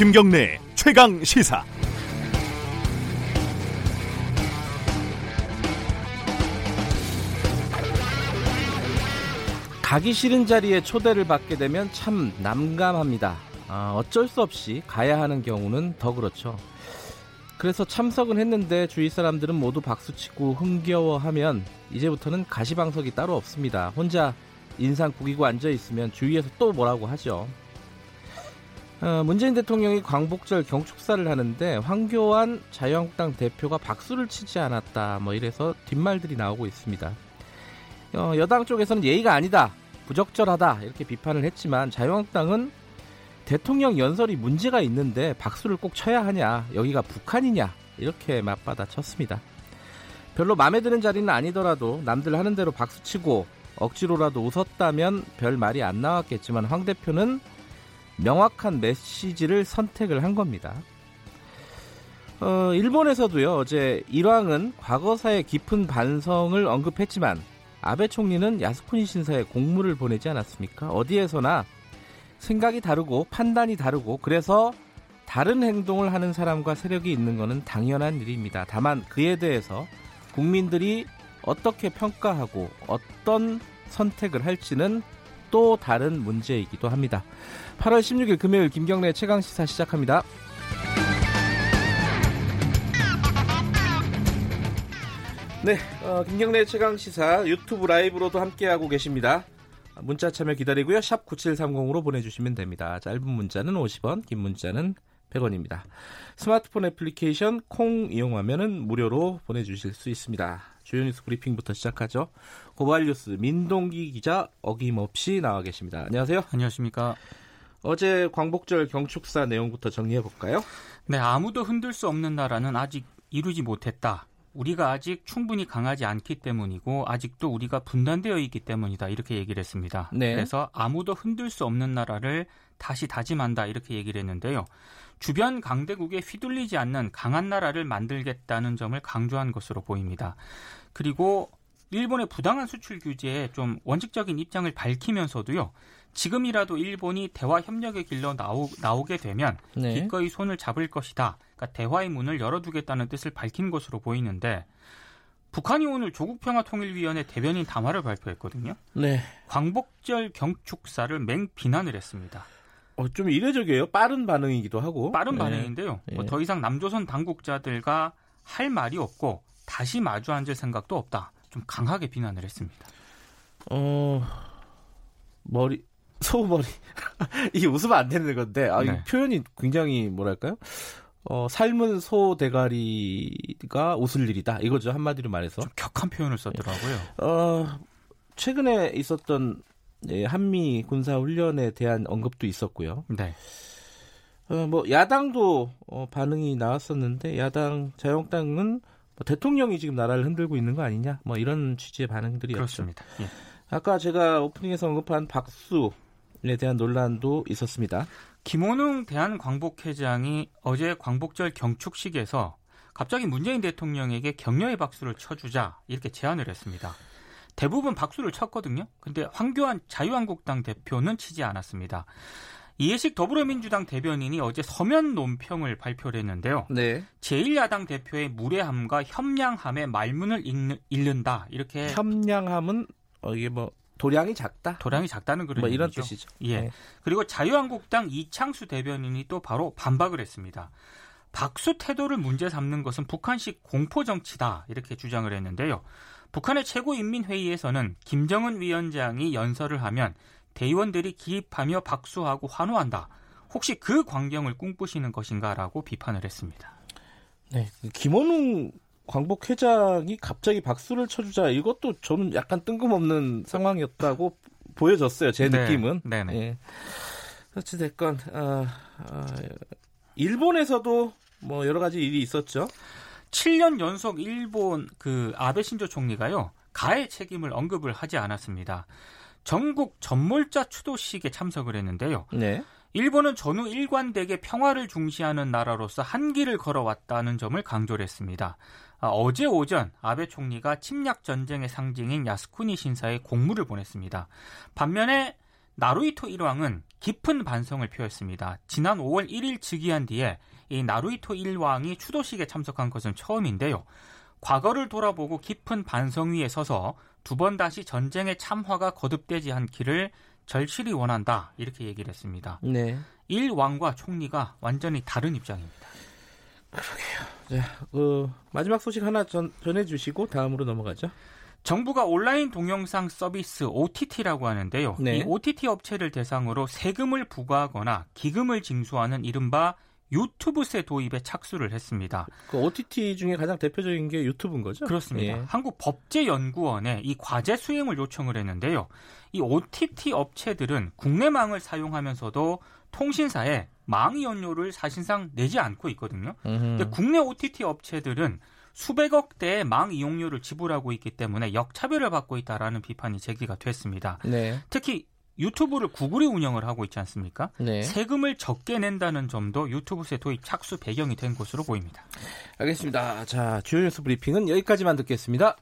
김경래 최강 시사. 가기 싫은 자리에 초대를 받게 되면 참 난감합니다. 아, 어쩔 수 없이 가야 하는 경우는 더 그렇죠. 그래서 참석은 했는데 주위 사람들은 모두 박수치고 흥겨워하면 이제부터는 가시방석이 따로 없습니다. 혼자 인상 구기고 앉아 있으면 주위에서 또 뭐라고 하죠. 어, 문재인 대통령이 광복절 경축사를 하는데 황교안 자유한국당 대표가 박수를 치지 않았다. 뭐 이래서 뒷말들이 나오고 있습니다. 어, 여당 쪽에서는 예의가 아니다. 부적절하다. 이렇게 비판을 했지만 자유한국당은 대통령 연설이 문제가 있는데 박수를 꼭 쳐야 하냐, 여기가 북한이냐, 이렇게 맞받아 쳤습니다. 별로 마음에 드는 자리는 아니더라도 남들 하는 대로 박수치고 억지로라도 웃었다면 별 말이 안 나왔겠지만 황 대표는 명확한 메시지를 선택을 한 겁니다. 어, 일본에서도요, 어제 일왕은 과거사의 깊은 반성을 언급했지만 아베 총리는 야스쿠니 신사에 공문을 보내지 않았습니까? 어디에서나 생각이 다르고 판단이 다르고 그래서 다른 행동을 하는 사람과 세력이 있는 것은 당연한 일입니다. 다만 그에 대해서 국민들이 어떻게 평가하고 어떤 선택을 할지는 또 다른 문제이기도 합니다. 8월 16일 금요일 김경래 최강 시사 시작합니다. 네, 어, 김경래 최강 시사 유튜브 라이브로도 함께하고 계십니다. 문자 참여 기다리고요. 샵 9730으로 보내주시면 됩니다. 짧은 문자는 50원, 긴 문자는 100원입니다. 스마트폰 애플리케이션 콩 이용하면 무료로 보내주실 수 있습니다. 주요 뉴스 브리핑부터 시작하죠. 고발 뉴스 민동기 기자 어김없이 나와 계십니다. 안녕하세요. 안녕하십니까. 어제 광복절 경축사 내용부터 정리해 볼까요? 네, 아무도 흔들 수 없는 나라는 아직 이루지 못했다. 우리가 아직 충분히 강하지 않기 때문이고 아직도 우리가 분단되어 있기 때문이다 이렇게 얘기를 했습니다. 네. 그래서 아무도 흔들 수 없는 나라를 다시 다짐한다 이렇게 얘기를 했는데요. 주변 강대국에 휘둘리지 않는 강한 나라를 만들겠다는 점을 강조한 것으로 보입니다. 그리고 일본의 부당한 수출 규제에 좀 원칙적인 입장을 밝히면서도요. 지금이라도 일본이 대화 협력의 길로 나오, 나오게 되면 네. 기꺼이 손을 잡을 것이다. 그러니까 대화의 문을 열어두겠다는 뜻을 밝힌 것으로 보이는데 북한이 오늘 조국평화통일위원회 대변인 담화를 발표했거든요. 네. 광복절 경축사를 맹 비난을 했습니다. 어, 좀 이례적이에요. 빠른 반응이기도 하고. 빠른 네. 반응인데요. 네. 뭐더 이상 남조선 당국자들과 할 말이 없고 다시 마주 앉을 생각도 없다. 좀 강하게 비난을 했습니다. 어 머리 소머리 이게 웃으면 안 되는 건데 아, 네. 이 표현이 굉장히 뭐랄까요? 어, 삶은 소 대가리가 웃을 일이다. 이거죠. 한마디로 말해서. 좀 격한 표현을 썼더라고요. 어, 최근에 있었던 예, 한미 군사 훈련에 대한 언급도 있었고요. 네. 어, 뭐 야당도 어, 반응이 나왔었는데 야당 자유한국당은 뭐 대통령이 지금 나라를 흔들고 있는 거 아니냐? 뭐 이런 취지의 반응들이었죠. 그렇습니다. 예. 아까 제가 오프닝에서 언급한 박수에 대한 논란도 있었습니다. 김원웅 대한광복회장이 어제 광복절 경축식에서 갑자기 문재인 대통령에게 격려의 박수를 쳐주자 이렇게 제안을 했습니다. 대부분 박수를 쳤거든요. 근데 황교안 자유한국당 대표는 치지 않았습니다. 이해식 더불어민주당 대변인이 어제 서면 논평을 발표를 했는데요. 네. 제1야당 대표의 무례함과 협량함의 말문을 읽는, 다 이렇게 협량함은 어, 이게 뭐 도량이 작다. 도량이 작다는 그런 뭐 이런 얘기죠. 뜻이죠. 예. 네. 그리고 자유한국당 이창수 대변인이 또 바로 반박을 했습니다. 박수 태도를 문제 삼는 것은 북한식 공포 정치다 이렇게 주장을 했는데요. 북한의 최고인민회의에서는 김정은 위원장이 연설을 하면 대의원들이 기입하며 박수하고 환호한다. 혹시 그 광경을 꿈꾸시는 것인가라고 비판을 했습니다. 네, 김원웅 광복 회장이 갑자기 박수를 쳐주자 이것도 저는 약간 뜬금없는 상황이었다고 보여졌어요. 제 네, 느낌은. 네네. 예. 어찌 됐건 어, 어, 일본에서도 뭐 여러 가지 일이 있었죠. 7년 연속 일본 그 아베 신조 총리가요 가해 책임을 언급을 하지 않았습니다. 전국 전몰자 추도식에 참석을 했는데요. 네. 일본은 전후 일관되게 평화를 중시하는 나라로서 한길을 걸어왔다는 점을 강조를 했습니다. 아, 어제 오전 아베 총리가 침략 전쟁의 상징인 야스쿠니 신사에 공물을 보냈습니다. 반면에 나루이토 일왕은 깊은 반성을 표했습니다. 지난 5월 1일 즉위한 뒤에 이 나루이토 일왕이 추도식에 참석한 것은 처음인데요. 과거를 돌아보고 깊은 반성 위에 서서 두 번 다시 전쟁의 참화가 거듭되지 않기를 절실히 원한다 이렇게 얘기를 했습니다. 네. 일왕과 총리가 완전히 다른 입장입니다. 그러게요. 자, 그 마지막 소식 하나 전, 전해주시고 다음으로 넘어가죠. 정부가 온라인 동영상 서비스 OTT라고 하는데요. 네. 이 OTT 업체를 대상으로 세금을 부과하거나 기금을 징수하는 이른바 유튜브세 도입에 착수를 했습니다. 그 OTT 중에 가장 대표적인 게 유튜브인 거죠? 그렇습니다. 예. 한국법제연구원에 이 과제 수행을 요청을 했는데요. 이 OTT 업체들은 국내망을 사용하면서도 통신사에 망 연료를 사실상 내지 않고 있거든요. 근데 국내 OTT 업체들은 수백억 대의 망 이용료를 지불하고 있기 때문에 역차별을 받고 있다라는 비판이 제기가 됐습니다. 네. 특히 유튜브를 구글이 운영을 하고 있지 않습니까? 네. 세금을 적게 낸다는 점도 유튜브세 도입 착수 배경이 된 것으로 보입니다. 알겠습니다. 자, 주요 뉴스 브리핑은 여기까지만 듣겠습니다.